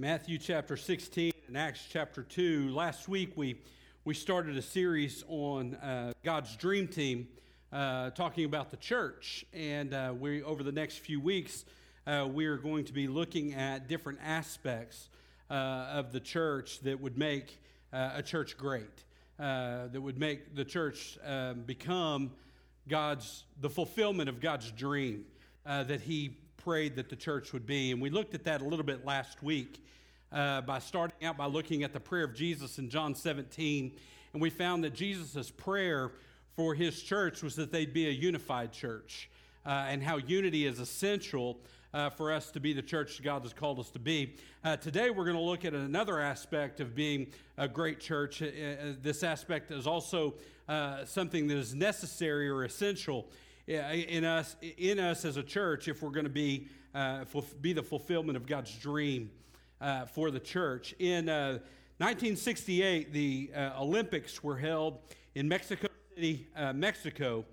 Matthew chapter 16 and Acts chapter 2. Last week we, we started a series on uh, God's Dream Team, uh, talking about the church. And uh, we, over the next few weeks, uh, we are going to be looking at different aspects uh, of the church that would make uh, a church great, that would make the church um, become God's, the fulfillment of God's dream that He prayed that the church would be. And we looked at that a little bit last week uh, by starting out by looking at the prayer of Jesus in John 17. And we found that Jesus' prayer for his church was that they'd be a unified church uh, and how unity is essential uh, for us to be the church God has called us to be. Uh, today, we're going to look at another aspect of being a great church. Uh, uh, this aspect is also uh, something that is necessary or essential in us, in us as a church if we're going to be, uh, be the fulfillment of God's dream uh, for the church. In uh, 1968, the uh, Olympics were held in Mexico City, uh, Mexico,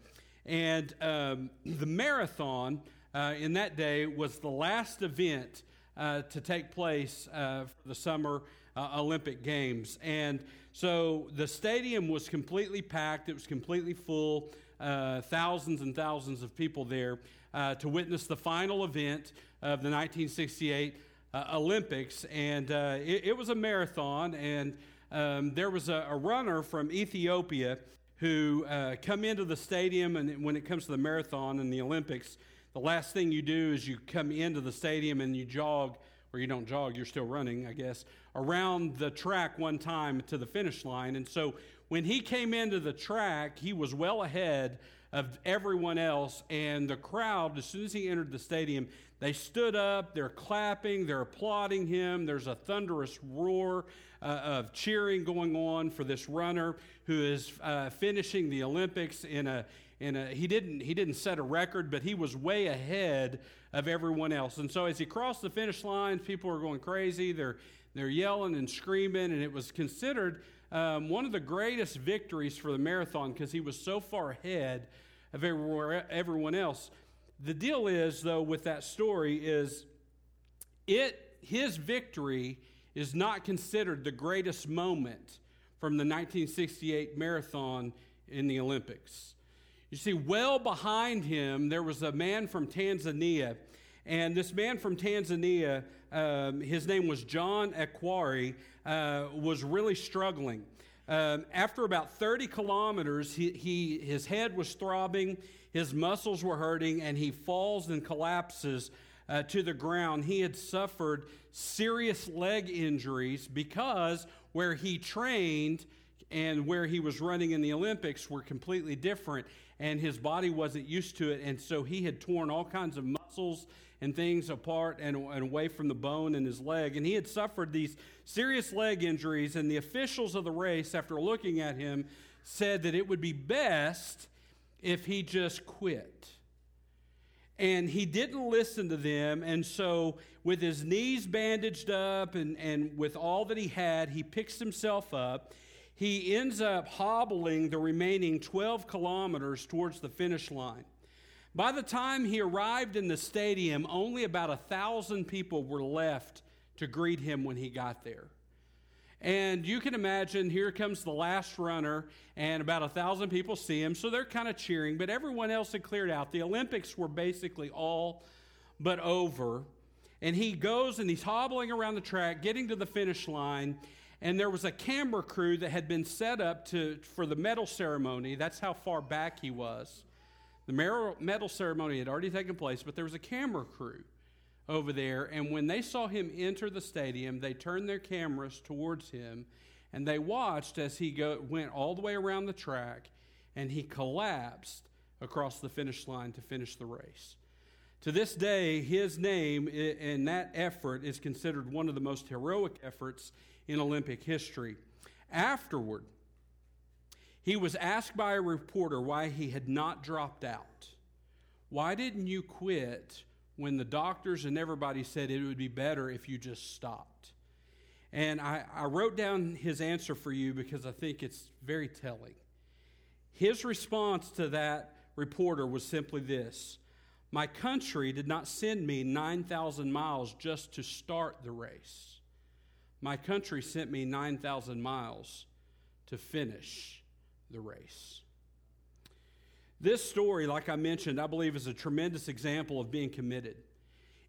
and um, the marathon uh, in that day was the last event to take place for the summer Olympic Games. And so the stadium was completely packed, it was completely full uh, thousands and thousands of people there uh, to witness the final event of the 1968 uh, Olympics. And uh, it, it, was a marathon, and um, there was a, a, runner from Ethiopia who come into the stadium, and when it comes to the marathon and the Olympics, the last thing you do is you come into the stadium and you jog, or you don't jog, you're still running, I guess, around the track one time to the finish line. And so when he came into the track, he was well ahead of everyone else. And the crowd, as soon as he entered the stadium, they stood up, they're clapping, they're applauding him. There's a thunderous roar uh, of cheering going on for this runner who is uh, finishing the Olympics in a in a, he didn't he didn't set a record, but he was way ahead of everyone else. And so as he crossed the finish line, people were going crazy. They're they're yelling and screaming, and it was considered um, one of the greatest victories for the marathon because he was so far ahead of everyone else. The deal is, though, with that story is it his victory is not considered the greatest moment from the 1968 marathon in the Olympics. You see, well behind him, there was a man from Tanzania. And this man from Tanzania, um, his name was John Akhwari, uh, was really struggling. Um, after about 30 kilometers, he, he, his head was throbbing, his muscles were hurting, and he falls and collapses uh, to the ground. He had suffered serious leg injuries because where he trained and where he was running in the Olympics were completely different, and his body wasn't used to it. And so he had torn all kinds of muscles and things apart and, and away from the bone in his leg. And he had suffered these serious leg injuries, and the officials of the race, after looking at him, said that it would be best if he just quit. And he didn't listen to them, and so with his knees bandaged up and, and with all that he had, he picks himself up. He ends up hobbling the remaining 12 kilometers towards the finish line. By the time he arrived in the stadium, only about a thousand people were left to greet him when he got there. And you can imagine, here comes the last runner, and about a thousand people see him, so they're kind of cheering, but everyone else had cleared out. The Olympics were basically all but over. And he goes and he's hobbling around the track, getting to the finish line, and there was a camera crew that had been set up to, for the medal ceremony. That's how far back he was. The medal ceremony had already taken place, but there was a camera crew over there. And when they saw him enter the stadium, they turned their cameras towards him and they watched as he go, went all the way around the track and he collapsed across the finish line to finish the race. To this day, his name in that effort is considered one of the most heroic efforts in Olympic history. Afterward, he was asked by a reporter why he had not dropped out. Why didn't you quit when the doctors and everybody said it would be better if you just stopped? And I, I wrote down his answer for you because I think it's very telling. His response to that reporter was simply this My country did not send me 9,000 miles just to start the race. My country sent me 9,000 miles to finish the race. This story, like I mentioned, I believe is a tremendous example of being committed.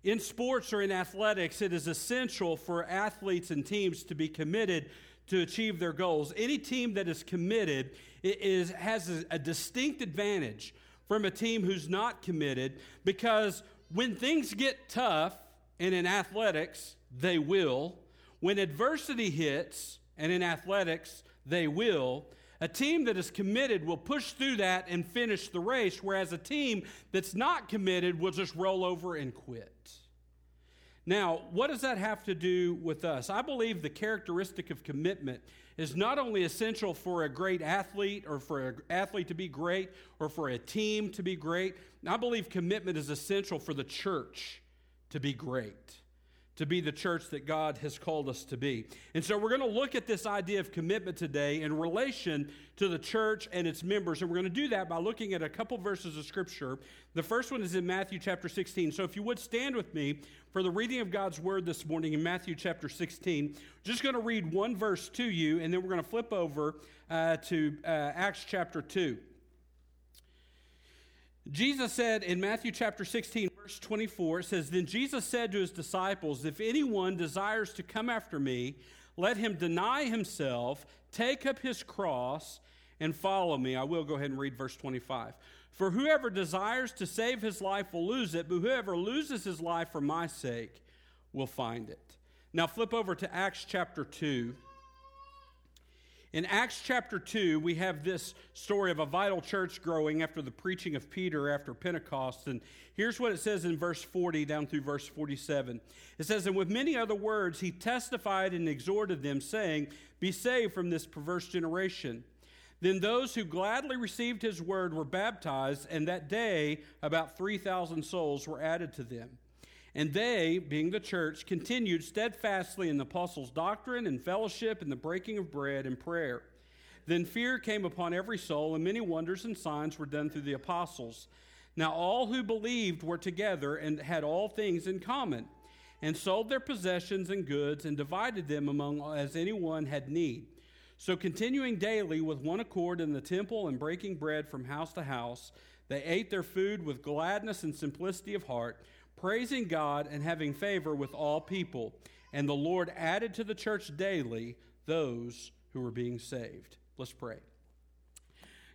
In sports or in athletics, it is essential for athletes and teams to be committed to achieve their goals. Any team that is committed is, has a, a distinct advantage from a team who's not committed because when things get tough, and in athletics, they will, when adversity hits, and in athletics, they will, a team that is committed will push through that and finish the race, whereas a team that's not committed will just roll over and quit. Now, what does that have to do with us? I believe the characteristic of commitment is not only essential for a great athlete or for an athlete to be great or for a team to be great. I believe commitment is essential for the church to be great to be the church that God has called us to be. And so we're going to look at this idea of commitment today in relation to the church and its members. And we're going to do that by looking at a couple verses of Scripture. The first one is in Matthew chapter 16. So if you would stand with me for the reading of God's word this morning in Matthew chapter 16, just going to read one verse to you, and then we're going to flip over uh, to uh, Acts chapter 2. Jesus said in Matthew chapter 16, verse 24, it says, Then Jesus said to his disciples, If anyone desires to come after me, let him deny himself, take up his cross, and follow me. I will go ahead and read verse 25. For whoever desires to save his life will lose it, but whoever loses his life for my sake will find it. Now flip over to Acts chapter 2. In Acts chapter 2, we have this story of a vital church growing after the preaching of Peter after Pentecost. And here's what it says in verse 40 down through verse 47. It says, And with many other words, he testified and exhorted them, saying, Be saved from this perverse generation. Then those who gladly received his word were baptized, and that day about 3,000 souls were added to them. And they, being the church, continued steadfastly in the apostles' doctrine and fellowship and the breaking of bread and prayer. Then fear came upon every soul, and many wonders and signs were done through the apostles. Now all who believed were together and had all things in common, and sold their possessions and goods, and divided them among as anyone had need. So continuing daily with one accord in the temple and breaking bread from house to house, they ate their food with gladness and simplicity of heart praising God and having favor with all people. And the Lord added to the church daily those who were being saved. Let's pray.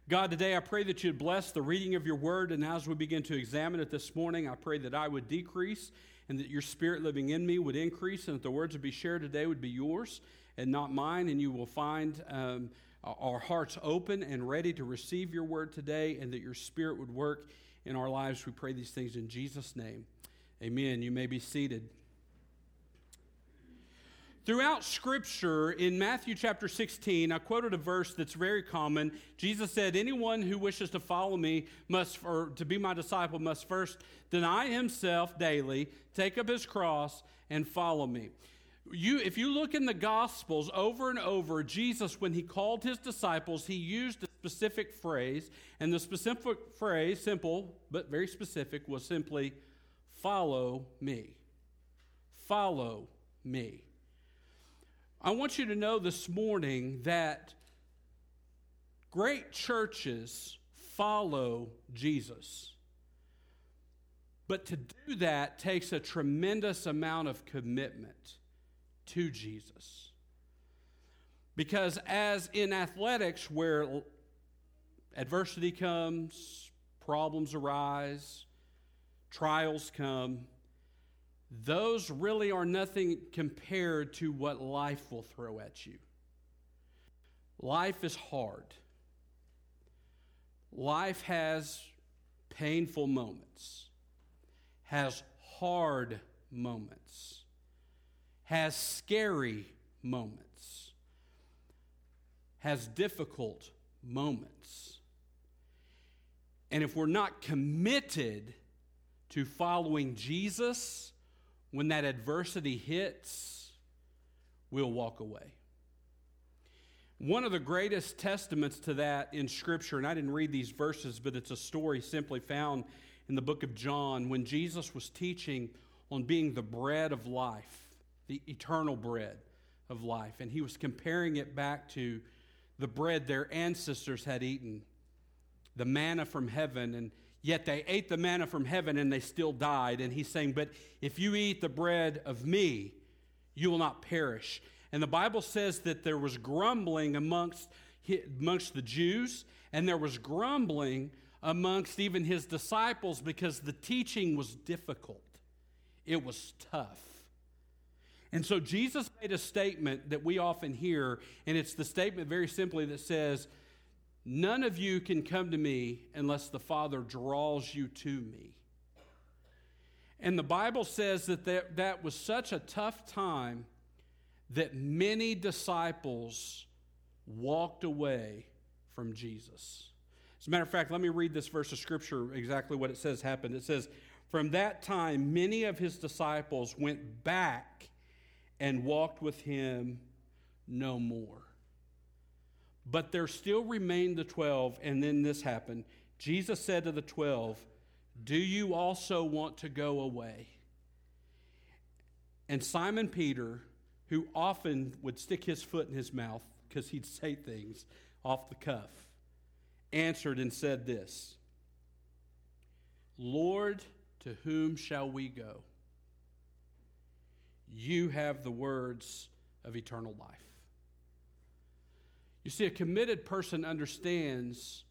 God, today I pray that you'd bless the reading of your word. And as we begin to examine it this morning, I pray that I would decrease and that your spirit living in me would increase and that the words that be shared today would be yours and not mine. And you will find um, our hearts open and ready to receive your word today and that your spirit would work in our lives. We pray these things in Jesus' name. Amen. You may be seated. Throughout Scripture, in Matthew chapter 16, I quoted a verse that's very common. Jesus said, Anyone who wishes to follow me must, or to be my disciple, must first deny himself daily, take up his cross, and follow me. You, if you look in the Gospels over and over, Jesus, when he called his disciples, he used a specific phrase, and the specific phrase, simple but very specific, was simply, Follow me. Follow me. I want you to know this morning that great churches follow Jesus. But to do that takes a tremendous amount of commitment to Jesus. Because, as in athletics, where adversity comes, problems arise, trials come, those really are nothing compared to what life will throw at you. Life is hard. Life has painful moments, has hard moments, has scary moments, has difficult moments. And if we're not committed, to following Jesus, when that adversity hits, we'll walk away. One of the greatest testaments to that in Scripture, and I didn't read these verses, but it's a story simply found in the book of John when Jesus was teaching on being the bread of life, the eternal bread, of life. And he was comparing it back to the bread their ancestors had eaten, the manna from heaven. And yet they ate the manna from heaven and they still died. And he's saying, But if you eat the bread of me, you will not perish. And the Bible says that there was grumbling amongst, amongst the Jews, and there was grumbling amongst even his disciples because the teaching was difficult. It was tough. And so Jesus made a statement that we often hear, and it's the statement very simply that says, None of you can come to me unless the Father draws you to me. And the Bible says that that, that was such a tough time that many disciples walked away from Jesus. As a matter of fact, let me read this verse of Scripture exactly what it says happened. It says, From that time, many of his disciples went back and walked with him no more. But there still remained the twelve, and then this happened. Jesus said to the twelve, Do you also want to go away? And Simon Peter, who often would stick his foot in his mouth because he'd say things off the cuff, answered and said this Lord, to whom shall we go? You have the words of eternal life. You see, a committed person understands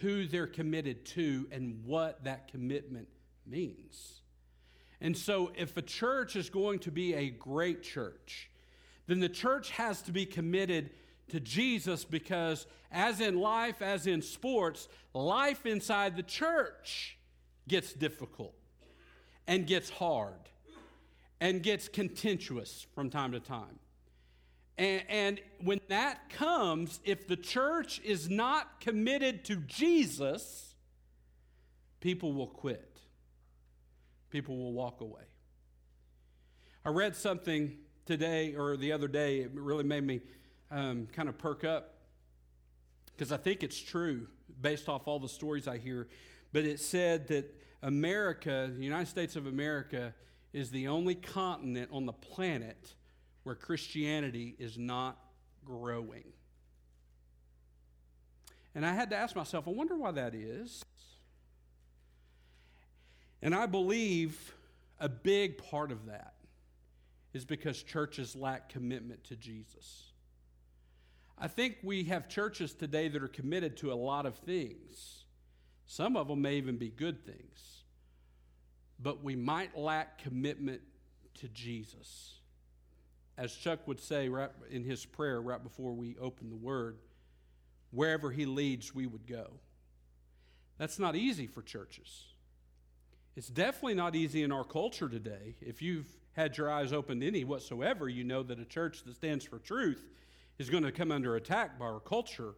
who they're committed to and what that commitment means. And so, if a church is going to be a great church, then the church has to be committed to Jesus because, as in life, as in sports, life inside the church gets difficult and gets hard and gets contentious from time to time. And, and, when that comes, if the church is not committed to Jesus, people will quit. People will walk away. I read something today or the other day, it really made me um, kind of perk up because I think it's true based off all the stories I hear. But it said that America, the United States of America, is the only continent on the planet where Christianity is not growing. And I had to ask myself, I wonder why that is. And I believe a big part of that is because churches lack commitment to Jesus. I think we have churches today that are committed to a lot of things. Some of them may even be good things. But we might lack commitment to Jesus. As Chuck would say right in his prayer right before we open the word, wherever he leads, we would go. That's not easy for churches. It's definitely not easy in our culture today. If you've had your eyes opened any whatsoever, you know that a church that stands for truth is going to come under attack by our culture.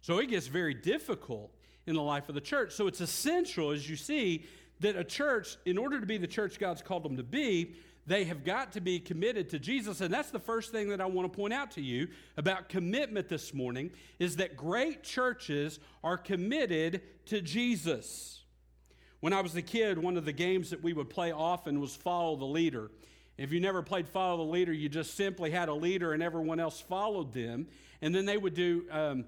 So it gets very difficult in the life of the church. So it's essential, as you see, that a church, in order to be the church God's called them to be, they have got to be committed to Jesus. And that's the first thing that I want to point out to you about commitment this morning is that great churches are committed to Jesus. When I was a kid, one of the games that we would play often was follow the leader. If you never played follow the leader, you just simply had a leader and everyone else followed them. And then they would do, um,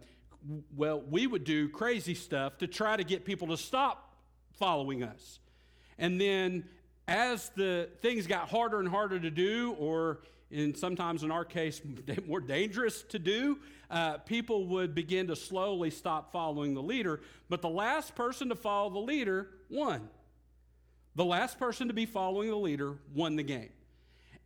well, we would do crazy stuff to try to get people to stop following us. And then as the things got harder and harder to do, or in sometimes in our case, more dangerous to do, uh, people would begin to slowly stop following the leader. But the last person to follow the leader won. The last person to be following the leader won the game.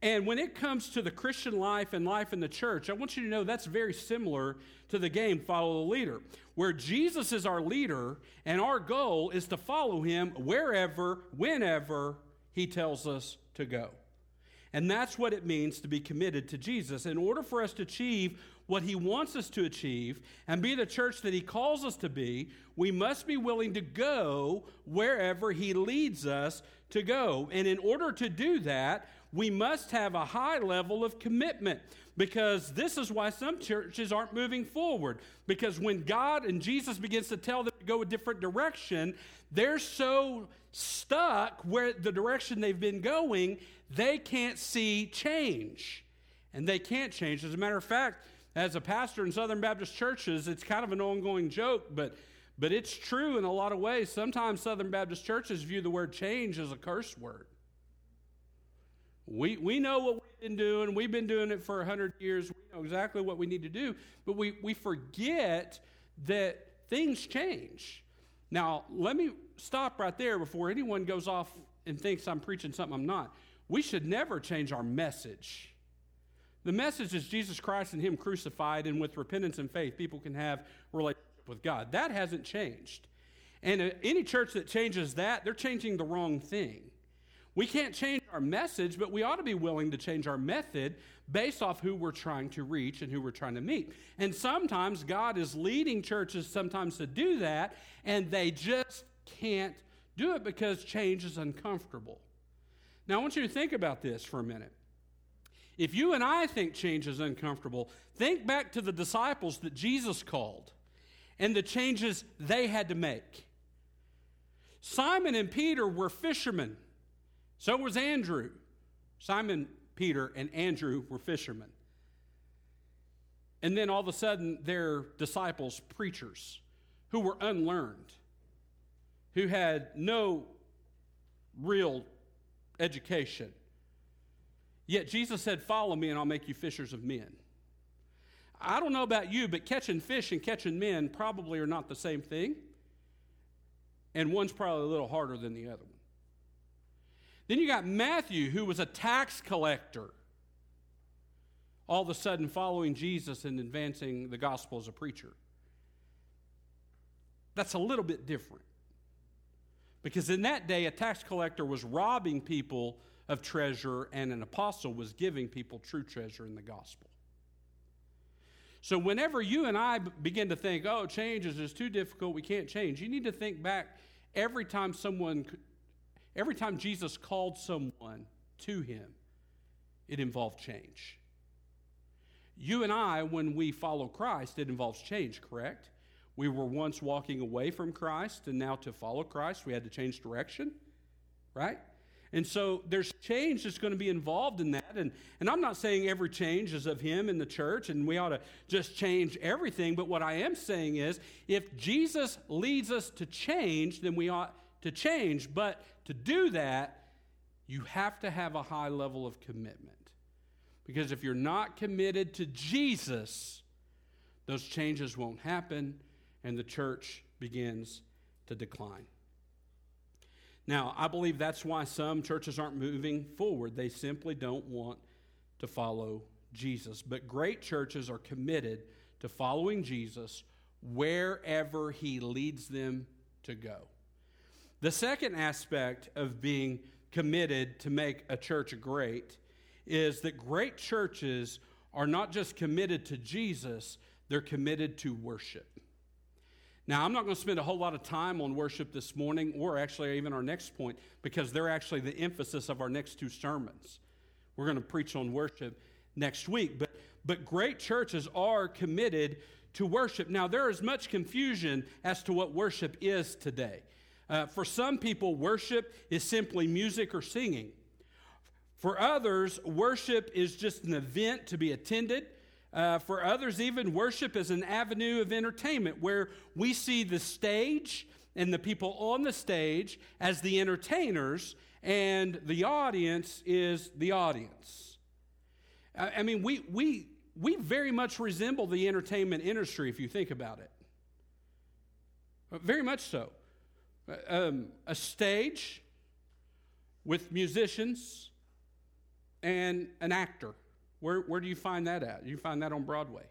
And when it comes to the Christian life and life in the church, I want you to know that's very similar to the game Follow the Leader, where Jesus is our leader and our goal is to follow him wherever, whenever he tells us to go. And that's what it means to be committed to Jesus. In order for us to achieve what he wants us to achieve and be the church that he calls us to be, we must be willing to go wherever he leads us to go. And in order to do that, we must have a high level of commitment because this is why some churches aren't moving forward. Because when God and Jesus begins to tell them to go a different direction, they're so stuck where the direction they've been going, they can't see change. And they can't change. As a matter of fact, as a pastor in Southern Baptist churches, it's kind of an ongoing joke, but, but it's true in a lot of ways. Sometimes Southern Baptist churches view the word change as a curse word. We, we know what we've been doing. We've been doing it for 100 years. We know exactly what we need to do. But we, we forget that things change. Now, let me stop right there before anyone goes off and thinks I'm preaching something I'm not. We should never change our message. The message is Jesus Christ and Him crucified, and with repentance and faith, people can have relationship with God. That hasn't changed. And uh, any church that changes that, they're changing the wrong thing. We can't change our message, but we ought to be willing to change our method based off who we're trying to reach and who we're trying to meet. And sometimes God is leading churches sometimes to do that, and they just can't do it because change is uncomfortable. Now, I want you to think about this for a minute. If you and I think change is uncomfortable, think back to the disciples that Jesus called and the changes they had to make. Simon and Peter were fishermen. So was Andrew. Simon, Peter, and Andrew were fishermen. And then all of a sudden, they're disciples, preachers, who were unlearned, who had no real education. Yet Jesus said, Follow me, and I'll make you fishers of men. I don't know about you, but catching fish and catching men probably are not the same thing. And one's probably a little harder than the other one. Then you got Matthew, who was a tax collector, all of a sudden following Jesus and advancing the gospel as a preacher. That's a little bit different. Because in that day, a tax collector was robbing people of treasure, and an apostle was giving people true treasure in the gospel. So, whenever you and I begin to think, oh, change is just too difficult, we can't change, you need to think back every time someone Every time Jesus called someone to him, it involved change. You and I, when we follow Christ, it involves change, correct? We were once walking away from Christ, and now to follow Christ, we had to change direction, right? And so there's change that's going to be involved in that. And, and I'm not saying every change is of Him in the church and we ought to just change everything. But what I am saying is if Jesus leads us to change, then we ought to change. But to do that, you have to have a high level of commitment. Because if you're not committed to Jesus, those changes won't happen and the church begins to decline. Now, I believe that's why some churches aren't moving forward. They simply don't want to follow Jesus. But great churches are committed to following Jesus wherever he leads them to go. The second aspect of being committed to make a church great is that great churches are not just committed to Jesus, they're committed to worship. Now, I'm not going to spend a whole lot of time on worship this morning, or actually even our next point, because they're actually the emphasis of our next two sermons. We're going to preach on worship next week. But, but great churches are committed to worship. Now, there is much confusion as to what worship is today. Uh, for some people, worship is simply music or singing. For others, worship is just an event to be attended. Uh, for others, even worship is an avenue of entertainment where we see the stage and the people on the stage as the entertainers, and the audience is the audience. I, I mean, we, we, we very much resemble the entertainment industry if you think about it. Very much so um, a stage with musicians and an actor. Where, where do you find that at? You find that on Broadway.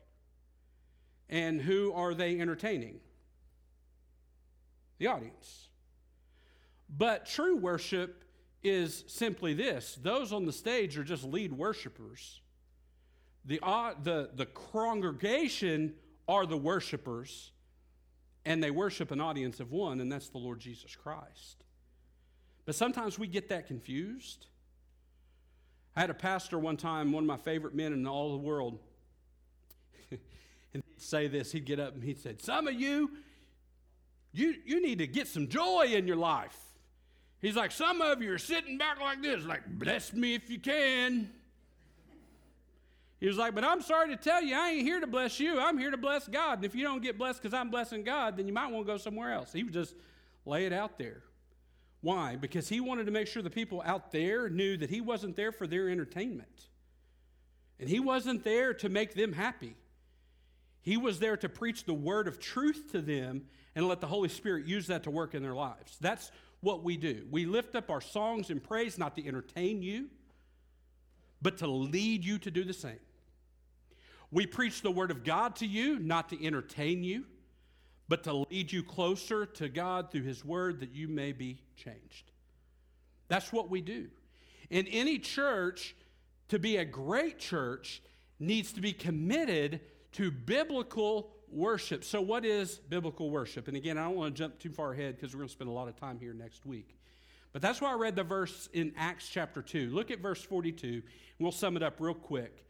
And who are they entertaining? The audience. But true worship is simply this those on the stage are just lead worshipers. The, uh, the, the congregation are the worshipers, and they worship an audience of one, and that's the Lord Jesus Christ. But sometimes we get that confused. I had a pastor one time, one of my favorite men in all the world, and say this. He'd get up and he'd say, Some of you, you, you need to get some joy in your life. He's like, Some of you are sitting back like this, like, bless me if you can. He was like, But I'm sorry to tell you, I ain't here to bless you. I'm here to bless God. And if you don't get blessed because I'm blessing God, then you might want to go somewhere else. He would just lay it out there. Why? Because he wanted to make sure the people out there knew that he wasn't there for their entertainment. And he wasn't there to make them happy. He was there to preach the word of truth to them and let the Holy Spirit use that to work in their lives. That's what we do. We lift up our songs and praise not to entertain you, but to lead you to do the same. We preach the word of God to you, not to entertain you, but to lead you closer to God through his word that you may be changed. That's what we do. In any church, to be a great church, needs to be committed to biblical worship. So, what is biblical worship? And again, I don't want to jump too far ahead because we're going to spend a lot of time here next week. But that's why I read the verse in Acts chapter 2. Look at verse 42, and we'll sum it up real quick.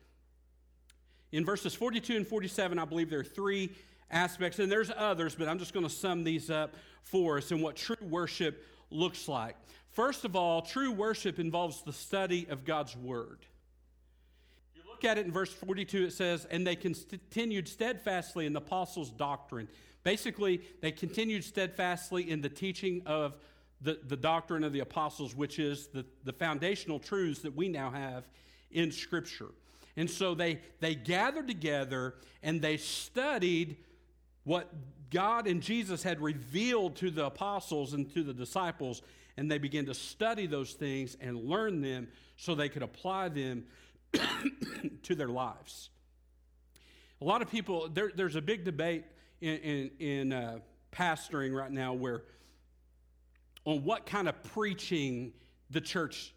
In verses 42 and 47, I believe there are three aspects, and there's others, but I'm just going to sum these up for us and what true worship looks like. First of all, true worship involves the study of God's Word. If you look at it in verse 42, it says, And they continued steadfastly in the apostles' doctrine. Basically, they continued steadfastly in the teaching of the, the doctrine of the apostles, which is the, the foundational truths that we now have in Scripture. And so they, they gathered together and they studied what God and Jesus had revealed to the apostles and to the disciples, and they began to study those things and learn them so they could apply them to their lives. A lot of people, there, there's a big debate in, in, in uh, pastoring right now where on what kind of preaching the church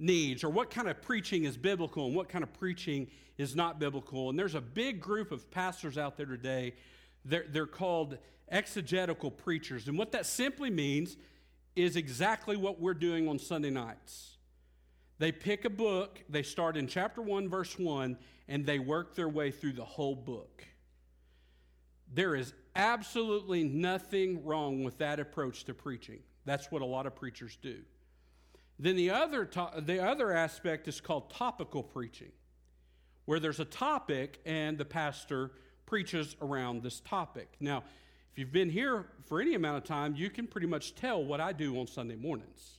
needs or what kind of preaching is biblical and what kind of preaching is not biblical. And there's a big group of pastors out there today. They're, they're called exegetical preachers. And what that simply means is exactly what we're doing on Sunday nights. They pick a book, they start in chapter 1, verse 1, and they work their way through the whole book. There is absolutely nothing wrong with that approach to preaching. That's what a lot of preachers do. Then the other, to- the other aspect is called topical preaching, where there's a topic and the pastor preaches around this topic. Now, if you've been here for any amount of time, you can pretty much tell what I do on Sunday mornings.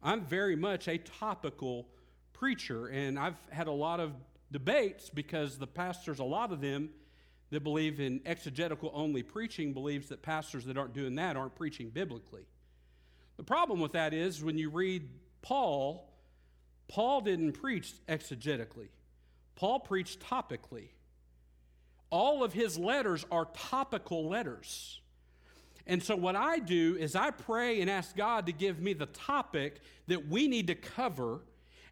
I'm very much a topical preacher, and I've had a lot of debates because the pastors, a lot of them that believe in exegetical only preaching, believes that pastors that aren't doing that aren't preaching biblically. The problem with that is when you read Paul, Paul didn't preach exegetically, Paul preached topically. All of his letters are topical letters. And so, what I do is I pray and ask God to give me the topic that we need to cover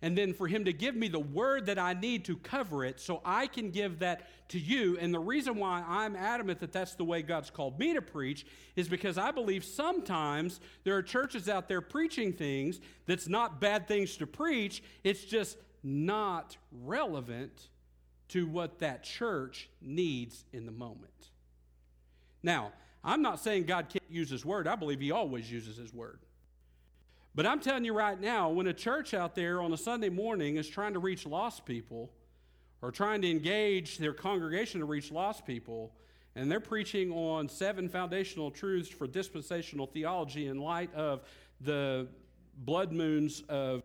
and then for him to give me the word that I need to cover it so I can give that to you. And the reason why I'm adamant that that's the way God's called me to preach is because I believe sometimes there are churches out there preaching things that's not bad things to preach, it's just not relevant to what that church needs in the moment. Now, I'm not saying God can't use His word. I believe He always uses His word. But I'm telling you right now, when a church out there on a Sunday morning is trying to reach lost people or trying to engage their congregation to reach lost people, and they're preaching on seven foundational truths for dispensational theology in light of the blood moons of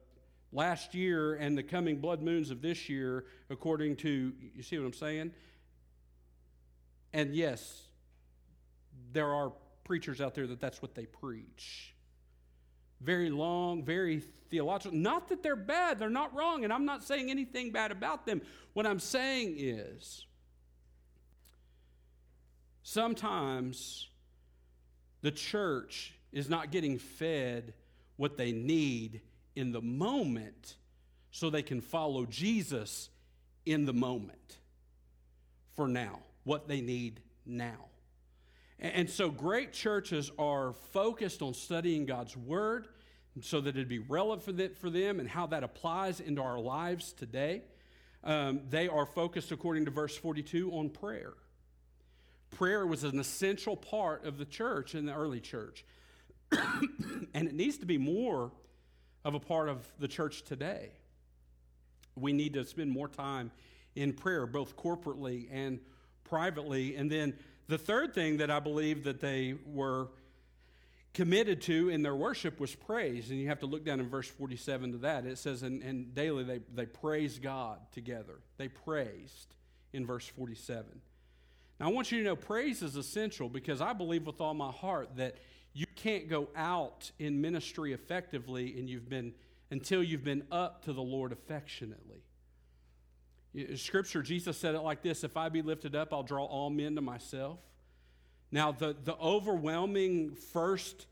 last year and the coming blood moons of this year, according to, you see what I'm saying? And yes, there are preachers out there that that's what they preach very long, very theological. Not that they're bad, they're not wrong, and I'm not saying anything bad about them. What I'm saying is sometimes the church is not getting fed what they need in the moment so they can follow Jesus in the moment for now, what they need now. And so great churches are focused on studying God's word so that it'd be relevant for them and how that applies into our lives today. Um, they are focused, according to verse 42, on prayer. Prayer was an essential part of the church in the early church. and it needs to be more of a part of the church today. We need to spend more time in prayer, both corporately and privately. And then the third thing that I believe that they were committed to in their worship was praise. And you have to look down in verse 47 to that. It says, and, and daily they, they praised God together. They praised in verse 47. Now, I want you to know praise is essential because I believe with all my heart that you can't go out in ministry effectively and you've been until you've been up to the Lord affectionately. Scripture, Jesus said it like this If I be lifted up, I'll draw all men to myself. Now, the, the overwhelming first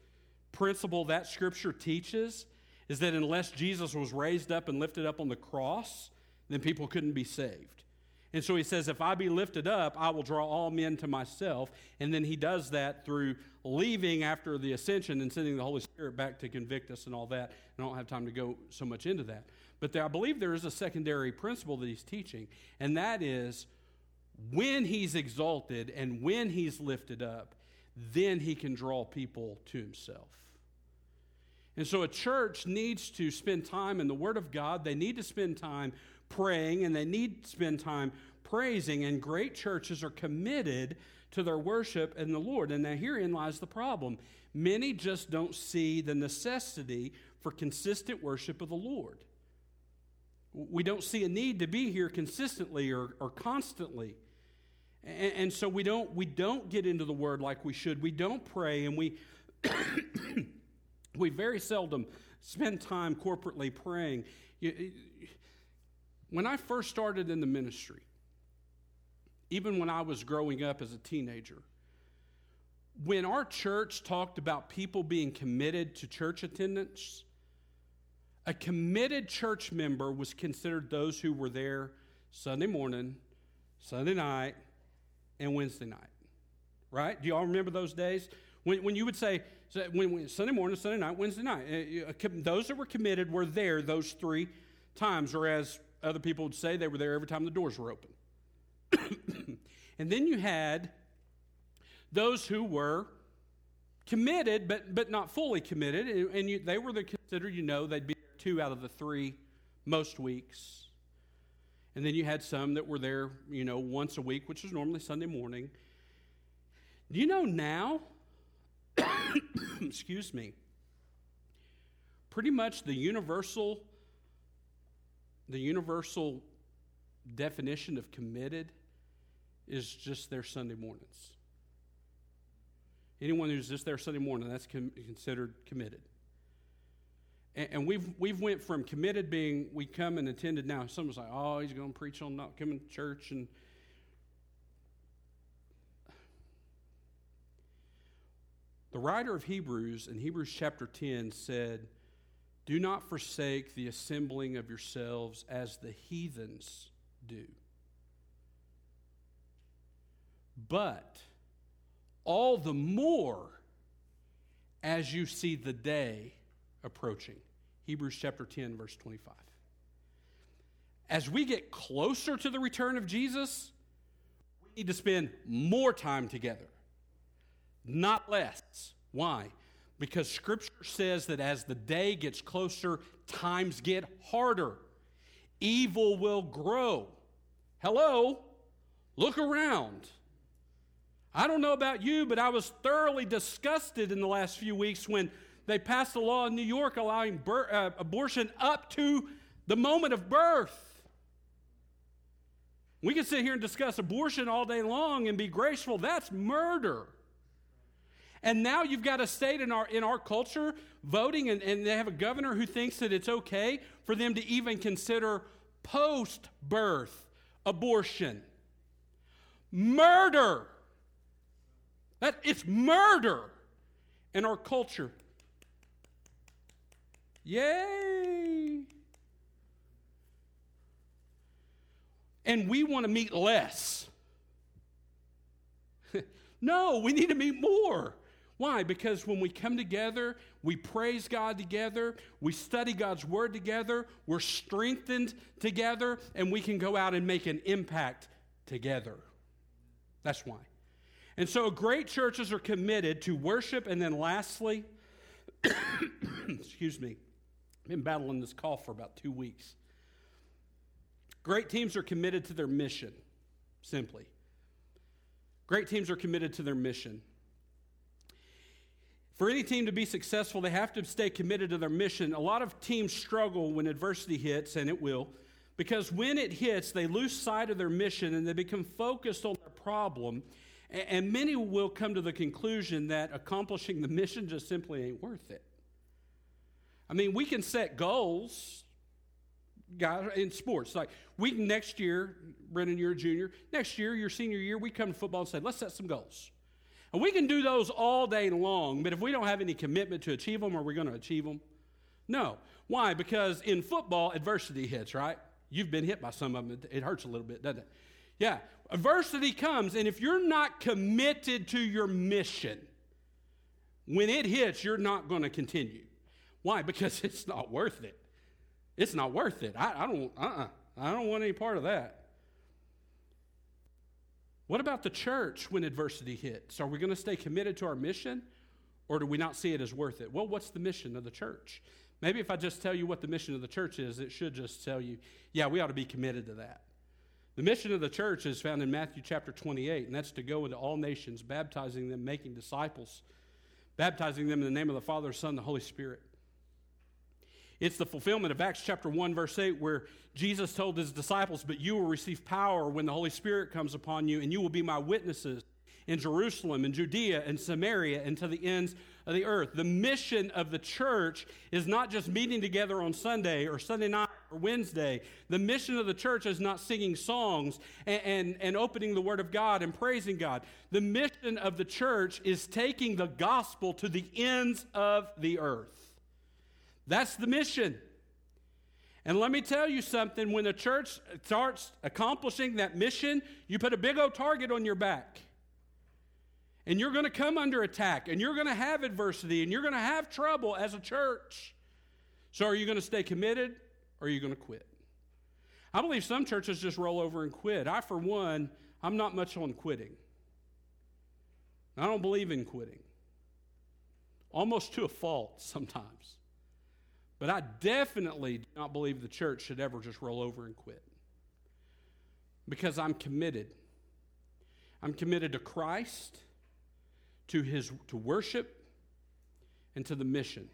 principle that Scripture teaches is that unless Jesus was raised up and lifted up on the cross, then people couldn't be saved. And so he says, If I be lifted up, I will draw all men to myself. And then he does that through leaving after the ascension and sending the Holy Spirit back to convict us and all that. I don't have time to go so much into that. But there, I believe there is a secondary principle that he's teaching, and that is when he's exalted and when he's lifted up, then he can draw people to himself. And so a church needs to spend time in the Word of God. They need to spend time praying and they need to spend time praising. And great churches are committed to their worship and the Lord. And now herein lies the problem. Many just don't see the necessity for consistent worship of the Lord. We don't see a need to be here consistently or, or constantly. And, and so we don't, we don't get into the word like we should. We don't pray, and we, we very seldom spend time corporately praying. When I first started in the ministry, even when I was growing up as a teenager, when our church talked about people being committed to church attendance, a committed church member was considered those who were there Sunday morning, Sunday night, and Wednesday night. Right? Do you all remember those days? When, when you would say, when, when, Sunday morning, Sunday night, Wednesday night, uh, those that were committed were there those three times, or as other people would say, they were there every time the doors were open. and then you had those who were committed, but, but not fully committed, and you, they were the considered, you know, they'd be two out of the three most weeks. And then you had some that were there, you know, once a week, which is normally Sunday morning. Do you know now? excuse me. Pretty much the universal the universal definition of committed is just their Sunday mornings. Anyone who's just there Sunday morning, that's com- considered committed. And, and, we've, we've went from committed being, we come and attended now. Someone's like, oh, he's going to preach on not coming to church. And the writer of Hebrews in Hebrews chapter 10 said, do not forsake the assembling of yourselves as the heathens do. But all the more as you see the day approaching. Hebrews chapter 10, verse 25. As we get closer to the return of Jesus, we need to spend more time together, not less. Why? Because Scripture says that as the day gets closer, times get harder. Evil will grow. Hello? Look around. I don't know about you, but I was thoroughly disgusted in the last few weeks when they passed a law in New York allowing uh, abortion up to the moment of birth. We can sit here and discuss abortion all day long and be graceful. That's murder. And now you've got a state in our, in our culture voting, and, and they have a governor who thinks that it's okay for them to even consider post birth abortion. Murder. That, it's murder in our culture. Yay! And we want to meet less. no, we need to meet more. Why? Because when we come together, we praise God together, we study God's Word together, we're strengthened together, and we can go out and make an impact together. That's why. And so, great churches are committed to worship, and then lastly, excuse me, been battling this cough for about two weeks. Great teams are committed to their mission, simply. Great teams are committed to their mission. For any team to be successful, they have to stay committed to their mission. A lot of teams struggle when adversity hits, and it will, because when it hits, they lose sight of their mission and they become focused on their problem. And many will come to the conclusion that accomplishing the mission just simply ain't worth it. I mean, we can set goals guys in sports. Like we next year, Brendan, you're a junior. Next year, your senior year, we come to football and say, let's set some goals. And we can do those all day long, but if we don't have any commitment to achieve them, are we going to achieve them? No. Why? Because in football, adversity hits, right? You've been hit by some of them. It hurts a little bit, doesn't it? Yeah. Adversity comes, and if you're not committed to your mission, when it hits, you're not going to continue. Why? Because it's not worth it. It's not worth it. I, I don't. Uh-uh. I don't want any part of that. What about the church when adversity hits? Are we going to stay committed to our mission or do we not see it as worth it? Well, what's the mission of the church? Maybe if I just tell you what the mission of the church is, it should just tell you, yeah, we ought to be committed to that. The mission of the church is found in Matthew chapter 28, and that's to go into all nations, baptizing them, making disciples, baptizing them in the name of the Father, Son, and the Holy Spirit. It's the fulfillment of Acts chapter 1, verse 8, where Jesus told his disciples, But you will receive power when the Holy Spirit comes upon you, and you will be my witnesses in Jerusalem and Judea and Samaria and to the ends of the earth. The mission of the church is not just meeting together on Sunday or Sunday night or Wednesday. The mission of the church is not singing songs and, and, and opening the Word of God and praising God. The mission of the church is taking the gospel to the ends of the earth. That's the mission. And let me tell you something when the church starts accomplishing that mission, you put a big old target on your back. And you're going to come under attack, and you're going to have adversity, and you're going to have trouble as a church. So, are you going to stay committed, or are you going to quit? I believe some churches just roll over and quit. I, for one, I'm not much on quitting. I don't believe in quitting, almost to a fault sometimes. But I definitely do not believe the church should ever just roll over and quit. Because I'm committed. I'm committed to Christ, to his to worship, and to the mission.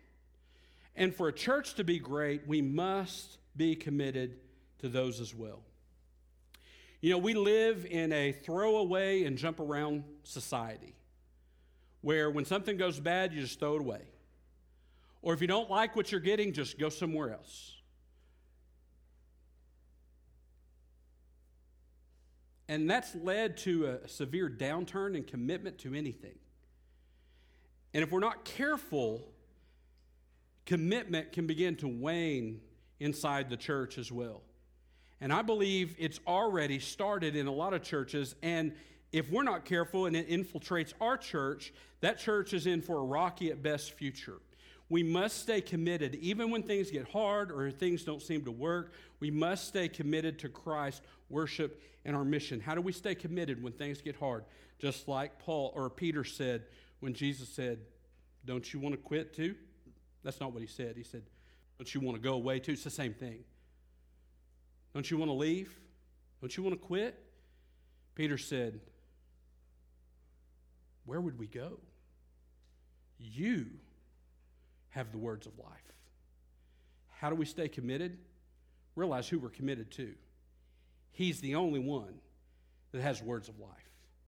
And for a church to be great, we must be committed to those as well. You know, we live in a throwaway and jump around society where when something goes bad, you just throw it away. Or if you don't like what you're getting, just go somewhere else. And that's led to a severe downturn in commitment to anything. And if we're not careful, commitment can begin to wane inside the church as well. And I believe it's already started in a lot of churches. And if we're not careful and it infiltrates our church, that church is in for a rocky at best future. We must stay committed. Even when things get hard or things don't seem to work, we must stay committed to Christ, worship, and our mission. How do we stay committed when things get hard? Just like Paul or Peter said when Jesus said, Don't you want to quit too? That's not what he said. He said, Don't you want to go away too? It's the same thing. Don't you want to leave? Don't you want to quit? Peter said, Where would we go? You have the words of life. How do we stay committed? Realize who we're committed to. He's the only one that has words of life.